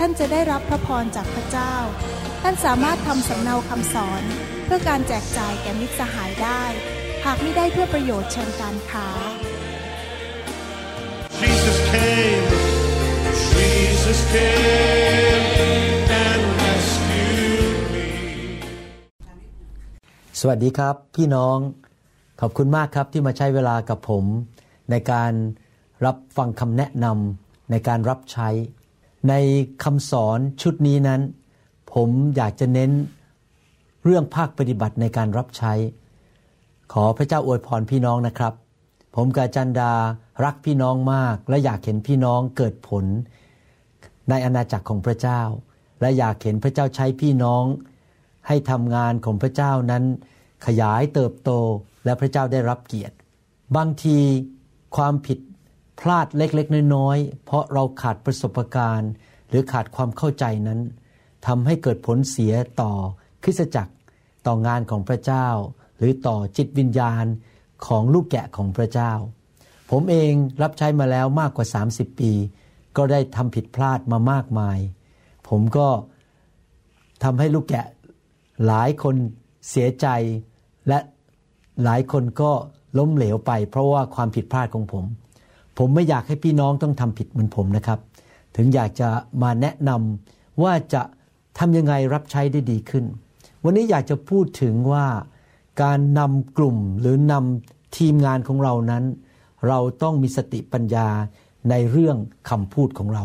ท่านจะได้รับพระพรจากพระเจ้า ท่านสามารถทำสำเนาคำสอน เพื่อการแจกจ่ายแก่มิตรสหายได้ หากไม่ได้เพื่อประโยชน์เชิงการค้า Jesus came, Jesus came and rescued me. สวัสดีครับ พี่น้องขอบคุณมากครับที่มาใช้เวลากับผม ในการรับฟังคำแนะนำในการรับใช้ ในคำสอนชุดนี้นั้น ผมอยากจะเน้นเรื่องภาคปฏิบัติในการรับใช้ ขอพระเจ้าอวยพรพี่น้องนะครับ ผมกาจันดารักพี่น้องมาก และอยากเห็นพี่น้องเกิดผล ในอาณาจักรของพระเจ้า และอยากเห็นพระเจ้าใช้พี่น้อง ให้ทำงานของพระเจ้านั้น ขยายเติบโตและพระเจ้าได้รับเกียรติ บางทีความผิด พลาดเล็กๆ น้อยๆ เพราะเราขาดประสบการณ์ หรือขาดความเข้าใจนั้นทำให้เกิดผลเสียต่อคริสจักร ต่องานของพระเจ้า หรือต่อจิตวิญญาณของลูกแกะของพระเจ้า ผมเองรับใช้มาแล้วมากกว่า 30 ปี ก็ได้ทำผิดพลาดมามากมาย ผมก็ทำให้ลูกแกะหลายคนเสียใจและหลายคนก็ล้มเหลวไป เพราะว่าความผิดพลาดของผม ผมไม่อยากให้พี่น้องต้องทำผิดเหมือนผมนะครับ ถึงอยากจะมาแนะนำว่าจะทำยังไงรับใช้ได้ดีขึ้น วันนี้อยากจะพูดถึงว่าการนำกลุ่มหรือนำทีมงานของเรานั้น เราต้องมีสติปัญญาในเรื่องคำพูดของเรา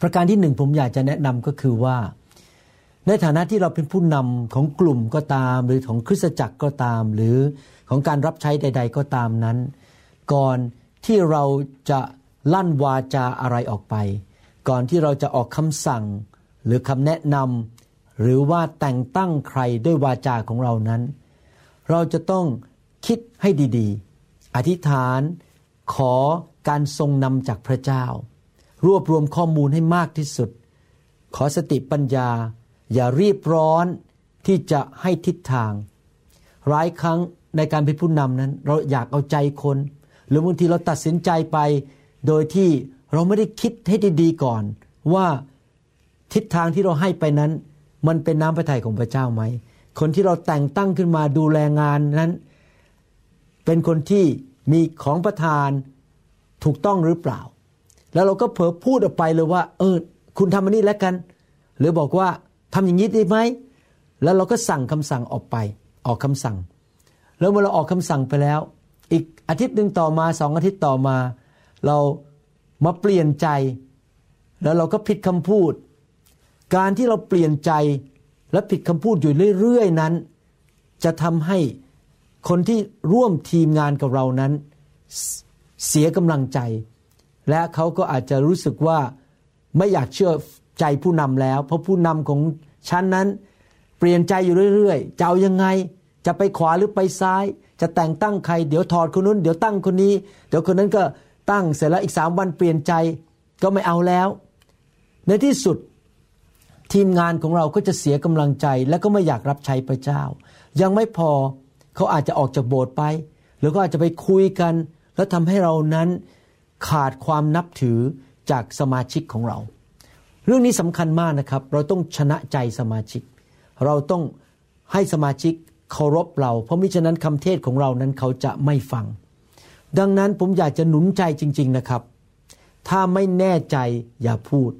ประการที่หนึ่งผมอยากจะแนะนำก็คือว่า ในฐานะที่เราเป็นผู้นำของกลุ่มก็ตาม หรือของคริสตจักรก็ตาม หรือของการรับใช้ใด ๆ ก็ตามนั้น ก่อน ที่เราจะลั่นวาจาอะไรออกไป ก่อนที่เราจะออกคำสั่ง หรือคำแนะนำหรือว่าแต่งตั้งใครด้วยวาจาของเรานั้น เราจะต้องคิดให้ดีๆ อธิษฐานขอการทรงนำจากพระเจ้า รวบรวมข้อมูลให้มากที่สุด ขอสติปัญญา อย่ารีบร้อนที่จะให้ทิศทางหลายครั้งในการเป็นผู้นำนั้น เราอยากเอาใจคน หรือบางทีเราตัดสินใจไป โดยที่เราไม่ได้คิดให้ดีๆก่อน ว่าทิศทางที่เราให้ไปนั้น มันเป็นน้ำพระทัยของพระเจ้าไหม คนที่เราแต่งตั้งขึ้นมาดูแลงานนั้น เป็นคนที่มีของประทานถูกต้องหรือเปล่า แล้วเราก็เผลอพูดออกไปเลยว่า เออ คุณทำอันนี้แล้วกัน หรือบอกว่าทำอย่างนี้ได้ไหมแล้วเราก็สั่งคำสั่งออกไป ออกคำสั่ง แล้วเมื่อเราออกคำสั่งไปแล้ว อีกอาทิตย์หนึ่งต่อมาสองอาทิตย์ต่อมา เรามาเปลี่ยนใจ แล้วเราก็ผิดคำพูด การที่เราเปลี่ยนใจและผิดคำพูดอยู่เรื่อยๆนั้น จะทำให้คนที่ร่วมทีมงานกับเรานั้น เสียกำลังใจ และเขาก็อาจจะรู้สึกว่าไม่อยากเชื่อใจผู้นำแล้ว เพราะผู้นำของฉันนั้น เปลี่ยนใจอยู่เรื่อยๆจะเอายังไง จะไปขวาหรือไปซ้าย จะแต่งตั้งใครเดี๋ยวถอดคนนู้นเดี๋ยวตั้งคนนี้ เดี๋ยวคนนั้นก็ตั้งเสร็จแล้วอีกสามวันเปลี่ยนใจก็ไม่เอาแล้ว ในที่สุดทีมงานของเราก็จะเสียกำลังใจ และก็ไม่อยากรับใช้พระเจ้า ยังไม่พอเขาอาจจะออกจากโบสถ์ไป หรือก็อาจจะไปคุยกัน แล้วทำให้เรานั้นขาดความนับถือจากสมาชิกของเรา เรื่องนี้สำคัญมากนะครับ เราต้องชนะใจสมาชิก เราต้องให้สมาชิก เคารพเรา เพราะมิฉะนั้นคำเทศของเรานั้นเขาจะไม่ฟัง ดังนั้นผมอยากจะหนุนใจจริง ๆนะครับ ถ้าไม่แน่ใจอย่าพูด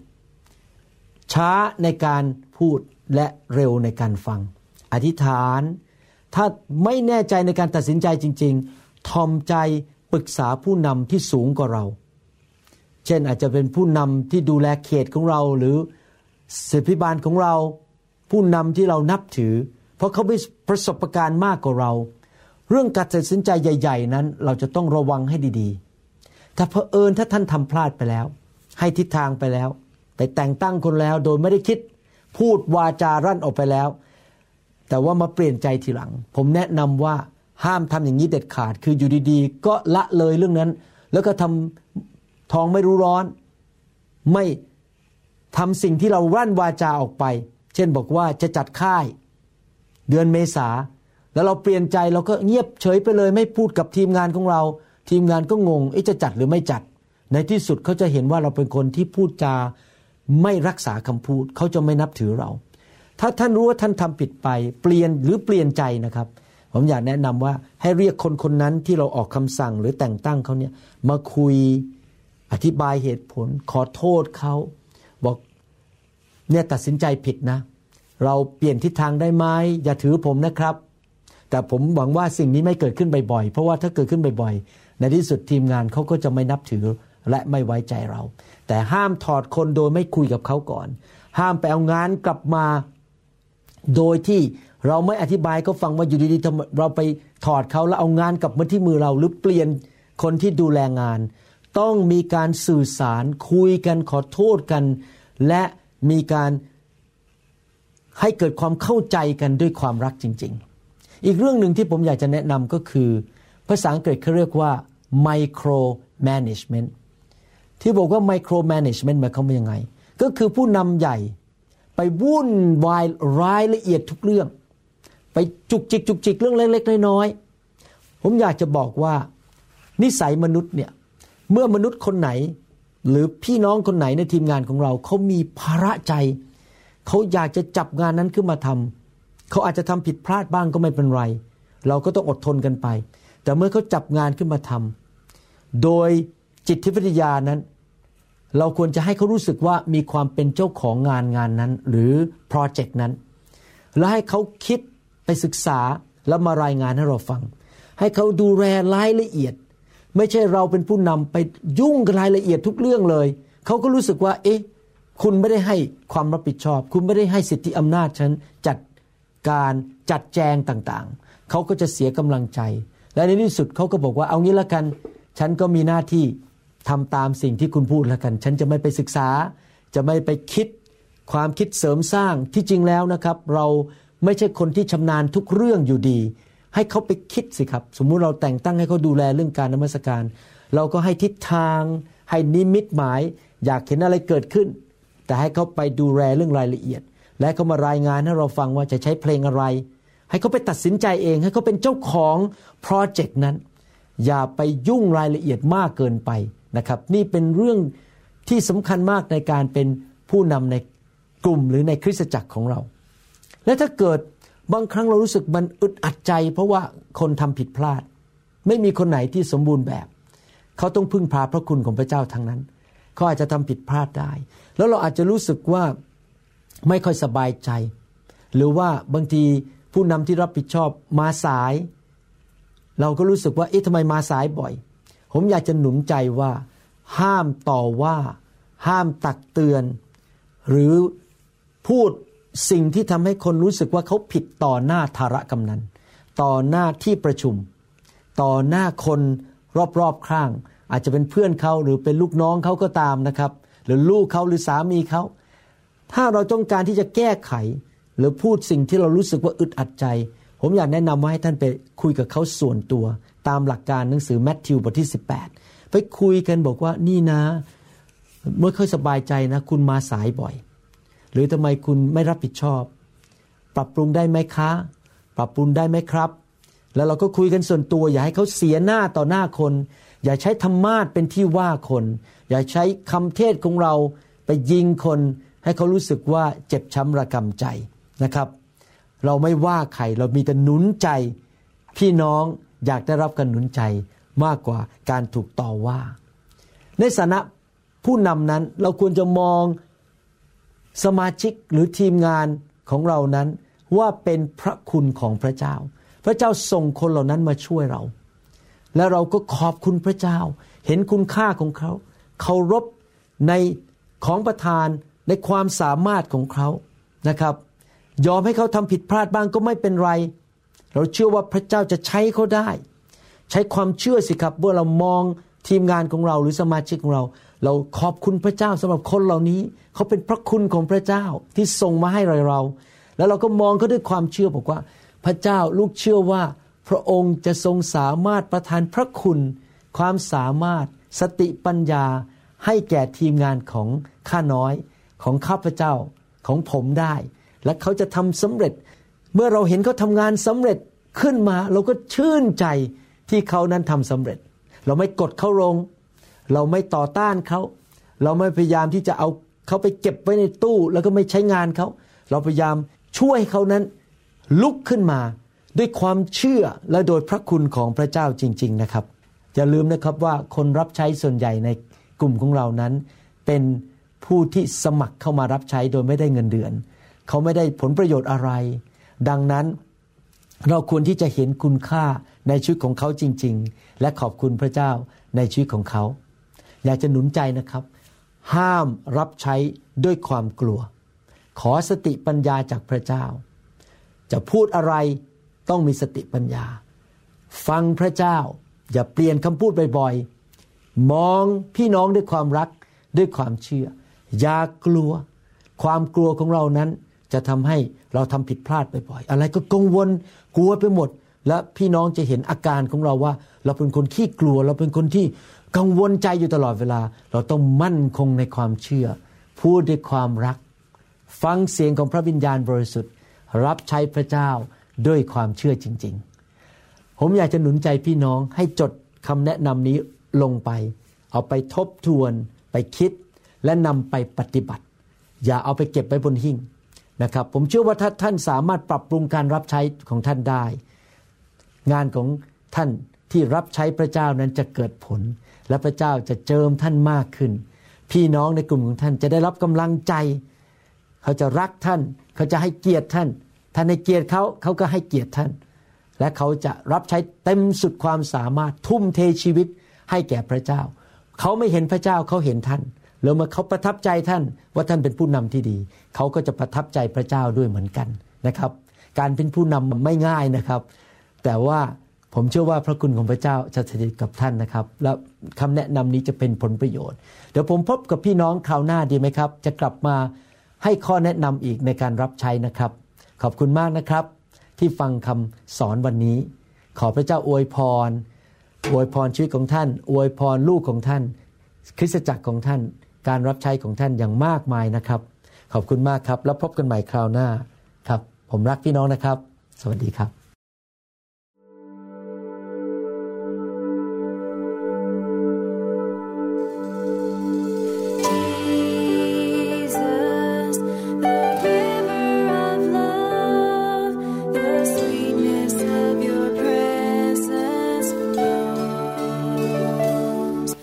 ช้าในการพูดและเร็วในการฟัง อธิษฐาน ถ้าไม่แน่ใจในการตัดสินใจจริง ๆ ทอมใจปรึกษาผู้นำที่สูงกว่าเรา เช่นอาจจะเป็นผู้นำที่ดูแลเขตของเราหรือศิพิบาลของเรา ผู้นำที่เรานับถือ เพราะเขามีประสบการณ์มากกว่าเรา เรื่องการตัดสินใจใหญ่ ๆ นั้น เราจะต้องระวังให้ดีๆ ถ้าเพอเอิญถ้าท่านทำพลาดไปแล้ว ให้ทิศทางไปแล้ว ไปแต่งตั้งคนแล้วโดยไม่ได้คิดพูดวาจารั่นออกไปแล้ว แต่ว่ามาเปลี่ยนใจทีหลัง ผมแนะนำว่าห้ามทำอย่างนี้เด็ดขาด คืออยู่ดีๆ ก็ละเลยเรื่องนั้น แล้วก็ทำทองไม่รู้ร้อน ไม่ทำสิ่งที่เรารั่นวาจาออกไป เช่นบอกว่าจะจัดค่าย เดือนเมษา แล้วเราเปลี่ยนใจเราก็เงียบเฉยไปเลย ไม่พูดกับทีมงานของเรา ทีมงานก็งงจะจัดหรือไม่จัด ในที่สุดเขาจะเห็นว่าเราเป็นคนที่พูดจาไม่รักษาคำพูดเขาจะไม่นับถือเรา ถ้าท่านรู้ว่าท่านทำผิดไป เปลี่ยนหรือเปลี่ยนใจนะครับ ผมอยากแนะนำว่าให้เรียกคนคนนั้นที่เราออกคำสั่งหรือแต่งตั้งเขาเนี่ยมาคุยอธิบายเหตุผลขอโทษเขาบอกเนี่ยตัดสินใจผิดนะ เราเปลี่ยนทิศทางได้ไหมอย่าถือผมนะครับ แต่ผมหวังว่าสิ่งนี้ไม่เกิดขึ้นบ่อยๆ เพราะว่าถ้าเกิดขึ้นบ่อยๆ ในที่สุดทีมงานเขาก็จะไม่นับถือและไม่ไว้ใจเรา แต่ห้ามถอดคนโดยไม่คุยกับเขาก่อน ห้ามไปเอางานกลับมา โดยที่เราไม่อธิบายเขาฟังว่าอยู่ดีๆเราไปถอดเขาแล้วเอางานกลับมาที่มือเราหรือเปลี่ยนคนที่ดูแลงาน ต้องมีการสื่อสารคุยกันขอโทษกัน และมีการ ให้เกิดความเข้าใจกันด้วยความรักจริง ๆ อีกเรื่องหนึ่งที่ผมอยากจะแนะนำก็คือ ภาษาอังกฤษเขาเรียกว่า micro management ที่บอกว่า micro management หมายความว่ายังไง ก็คือผู้นำใหญ่ไปวุ่นวายรายละเอียดทุกเรื่อง ไปจุกจิกจุกจิกเรื่องเล็กๆน้อยๆผมอยากจะบอกว่า นิสัยมนุษย์เนี่ยเมื่อมนุษย์คนไหน หรือพี่น้องคนไหนในทีมงานของเราเขามีภาระใจ เขาอยากจะจับงานนั้นขึ้นมาทำเขาอาจจะทำผิดพลาดบ้างก็ไม่เป็นไร เราก็ต้องอดทนกันไป แต่เมื่อเขาจับงานขึ้นมาทำโดยจิตวิทยานั้น เราควรจะให้เขารู้สึกว่ามีความเป็นเจ้าของงานงานนั้น หรือโปรเจกต์นั้น แล้วให้เขาคิดไปศึกษาแล้วมารายงานให้เราฟัง ให้เขาดูแลรายละเอียด ไม่ใช่เราเป็นผู้นำไปยุ่งกับรายละเอียดทุกเรื่องเลย เขาก็รู้สึกว่า เอ๊ะ คุณไม่ได้ให้ความรับผิดชอบ คุณไม่ได้ให้สิทธิอำนาจฉันจัดการจัดแจงต่างๆ เขาก็จะเสียกำลังใจ และในที่สุดเขาก็บอกว่าเอางี้ละกัน ฉันก็มีหน้าที่ทำตามสิ่งที่คุณพูดแล้วกัน ฉันจะไม่ไปศึกษา จะไม่ไปคิดความคิดเสริมสร้างที่จริงแล้วนะครับ เราไม่ใช่คนที่ชำนาญทุกเรื่องอยู่ดี ให้เขาไปคิดสิครับ สมมุติเราแต่งตั้งให้เขาดูแลเรื่องการนมัสการ เราก็ให้ทิศทาง ให้นิมิตหมาย อยากเห็นอะไรเกิดขึ้น แต่ให้เขาไปดูแลเรื่องรายละเอียด และเขามารายงานให้เราฟังว่าจะใช้เพลงอะไร ให้เขาไปตัดสินใจเอง ให้เขาเป็นเจ้าของโปรเจกต์นั้น อย่าไปยุ่งรายละเอียดมากเกินไปนะครับ นี่เป็นเรื่องที่สำคัญมากในการเป็นผู้นำในกลุ่มหรือในคริสตจักรของเรา และถ้าเกิดบางครั้งเรารู้สึกมันอึดอัดใจ เพราะว่าคนทำผิดพลาด ไม่มีคนไหนที่สมบูรณ์แบบ เขาต้องพึ่งพาพระคุณของพระเจ้าทั้งนั้น เขาอาจจะทำผิดพลาดได้ แล้วเราอาจจะรู้สึกว่าไม่ค่อยสบายใจ หรือว่าบางทีผู้นำที่รับผิดชอบมาสาย เราก็รู้สึกว่าเอ๊ะทำไมมาสายบ่อย ผมอยากจะหนุนใจว่า ห้ามต่อว่า ห้ามตักเตือน หรือพูดสิ่งที่ทำให้คนรู้สึกว่าเขาผิดต่อหน้าธารกำนัน ต่อหน้าที่ประชุม ต่อหน้าคนรอบๆข้าง อาจจะเป็นเพื่อนเขาหรือเป็นลูกน้องเขาก็ตามนะครับ หรือลูกเขาหรือสามีเขา ถ้าเราต้องการที่จะแก้ไข หรือพูดสิ่งที่เรารู้สึกว่าอึดอัดใจ ผมอยากแนะนำว่าให้ท่านไปคุยกับเขาส่วนตัว ตามหลักการหนังสือแมทธิวบทที่ 18 ไปคุยกันบอกว่านี่นะ เมื่อค่อยสบายใจนะ คุณมาสายบ่อย หรือทำไมคุณไม่รับผิดชอบ ปรับปรุงได้ไหมคะ ปรับปรุงได้ไหมครับ แล้วเราก็คุยกันส่วนตัวอย่าให้เขาเสียหน้าต่อหน้าคน อย่าใช้ธรรมาทเป็นที่ว่าคน อย่าใช้คำเทศของเราไปยิงคนให้เขารู้สึกว่าเจ็บช้ำระกำใจนะครับ เราไม่ว่าใครเรามีแต่หนุนใจ พี่น้องอยากได้รับการหนุนใจมากกว่าการถูกต่อว่า ในฐานะผู้นำนั้นเราควรจะมองสมาชิกหรือทีมงานของเรานั้นว่าเป็นพระคุณของพระเจ้า พระเจ้าส่งคนเหล่านั้นมาช่วยเรา และเราก็ขอบคุณพระเจ้า เห็นคุณค่าของเขา เคารพในของประทานในความสามารถของเขานะครับ ยอมให้เขาทำผิดพลาดบ้างก็ไม่เป็นไร เราเชื่อว่าพระเจ้าจะใช้เขาได้ ใช้ความเชื่อสิครับเมื่อเรามองทีมงานของเราหรือสมาชิกของเรา เราขอบคุณพระเจ้าสำหรับคนเหล่านี้ เขาเป็นพระคุณของพระเจ้าที่ส่งมาให้เราเรา แล้วเราก็มองเขาด้วยความเชื่อบอกว่า พระเจ้าลูกเชื่อว่า พระองค์จะทรงสามารถประทานพระคุณ ความสามารถ สติปัญญาให้แก่ทีมงานของข้าน้อยของข้าพเจ้าของผมได้ และเขาจะทำสำเร็จ เมื่อเราเห็นเขาทำงานสำเร็จขึ้นมา เราก็ชื่นใจที่เขานั้นทำสำเร็จ เราไม่กดเขาลง เราไม่ต่อต้านเขา เราไม่พยายามที่จะเอาเขาไปเก็บไว้ในตู้ แล้วก็ไม่ใช้งานเขา เราพยายามช่วยเขานั้นลุกขึ้นมา ด้วยความเชื่อและโดยพระคุณของพระเจ้าจริง ๆนะครับ อย่าลืมนะครับว่าคนรับใช้ส่วนใหญ่ในกลุ่มของเรานั้น เป็นผู้ที่สมัครเข้ามารับใช้โดยไม่ได้เงินเดือน เขาไม่ได้ผลประโยชน์อะไร ดังนั้นเราควรที่จะเห็นคุณค่าในชีวิตของเขาจริง ๆ และขอบคุณพระเจ้าในชีวิตของเขา อยากจะหนุนใจนะครับ ห้ามรับใช้ด้วยความกลัว ขอสติปัญญาจากพระเจ้า จะพูดอะไร ต้องมีสติปัญญา ฟังพระเจ้า อย่าเปลี่ยนคำพูดบ่อยๆ มองพี่น้องด้วยความรักด้วยความเชื่อ อย่ากลัว ความกลัวของเรานั้นจะทำให้เราทำผิดพลาดบ่อยๆ อะไรก็กังวลกลัวไปหมด และพี่น้องจะเห็นอาการของเราว่า เราเป็นคนขี้กลัว เราเป็นคนที่กังวลใจอยู่ตลอดเวลา เราต้องมั่นคงในความเชื่อ พูดด้วยความรัก ฟังเสียงของพระวิญญาณบริสุทธิ์ รับใช้พระเจ้า ด้วยความเชื่อจริง ๆ ผมอยากจะหนุนใจพี่น้องให้จดคำแนะนำนี้ลงไป เอาไปทบทวนไปคิด และนำไปปฏิบัติ อย่าเอาไปเก็บไว้บนหิ้งนะครับ ผมเชื่อว่าถ้าท่านสามารถปรับปรุงการรับใช้ของท่านได้ งานของท่านที่รับใช้พระเจ้านั้นจะเกิดผล และพระเจ้าจะเจิมท่านมากขึ้น พี่น้องในกลุ่มของท่านจะได้รับกำลังใจ เขาจะรักท่าน เขาจะให้เกียรติท่าน ท่านให้เกียรติเขาเขาก็ให้เกียรติท่าน และเขาจะรับใช้เต็มสุดความสามารถทุ่มเทชีวิตให้แก่พระเจ้า เขาไม่เห็นพระเจ้าเขาเห็นท่านแล้วเมื่อเขาประทับใจท่านว่าท่านเป็นผู้นำที่ดี เขาก็จะประทับใจพระเจ้าด้วยเหมือนกันนะครับ การเป็นผู้นำไม่ง่ายนะครับ แต่ว่าผมเชื่อว่าพระคุณของพระเจ้าจะสถิตกับท่านนะครับ และคำแนะนำนี้จะเป็นผลประโยชน์ เดี๋ยวผมพบกับพี่น้องคราวหน้าดีไหมครับ จะกลับมาให้ข้อแนะนำอีกในการรับใช้นะครับ ขอบคุณมากนะครับ ที่ฟังคำสอนวันนี้ ขอพระเจ้าอวยพร อวยพรชีวิตของท่าน อวยพรลูกของท่าน คริสตจักรของท่าน การรับใช้ของท่านอย่างมากมายนะครับ ขอบคุณมากครับ แล้วพบกันใหม่คราวหน้าครับ ผมรักพี่น้องนะครับ สวัสดีครับ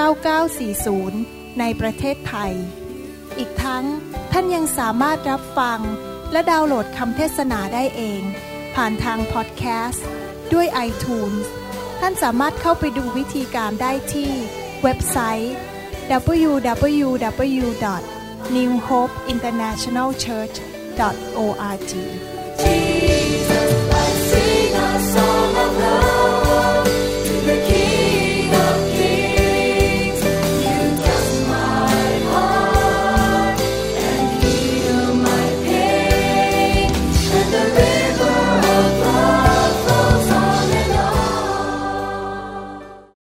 9940 ในประเทศไทย อีกทั้งท่านยังสามารถรับฟัง และดาวน์โหลดคำเทศนาได้เอง ผ่านทางพอดแคสต์ด้วย iTunes ท่านสามารถเข้าไปดูวิธีการได้ที่ เว็บไซต์ www.newhopeinternationalchurch.org Jesus,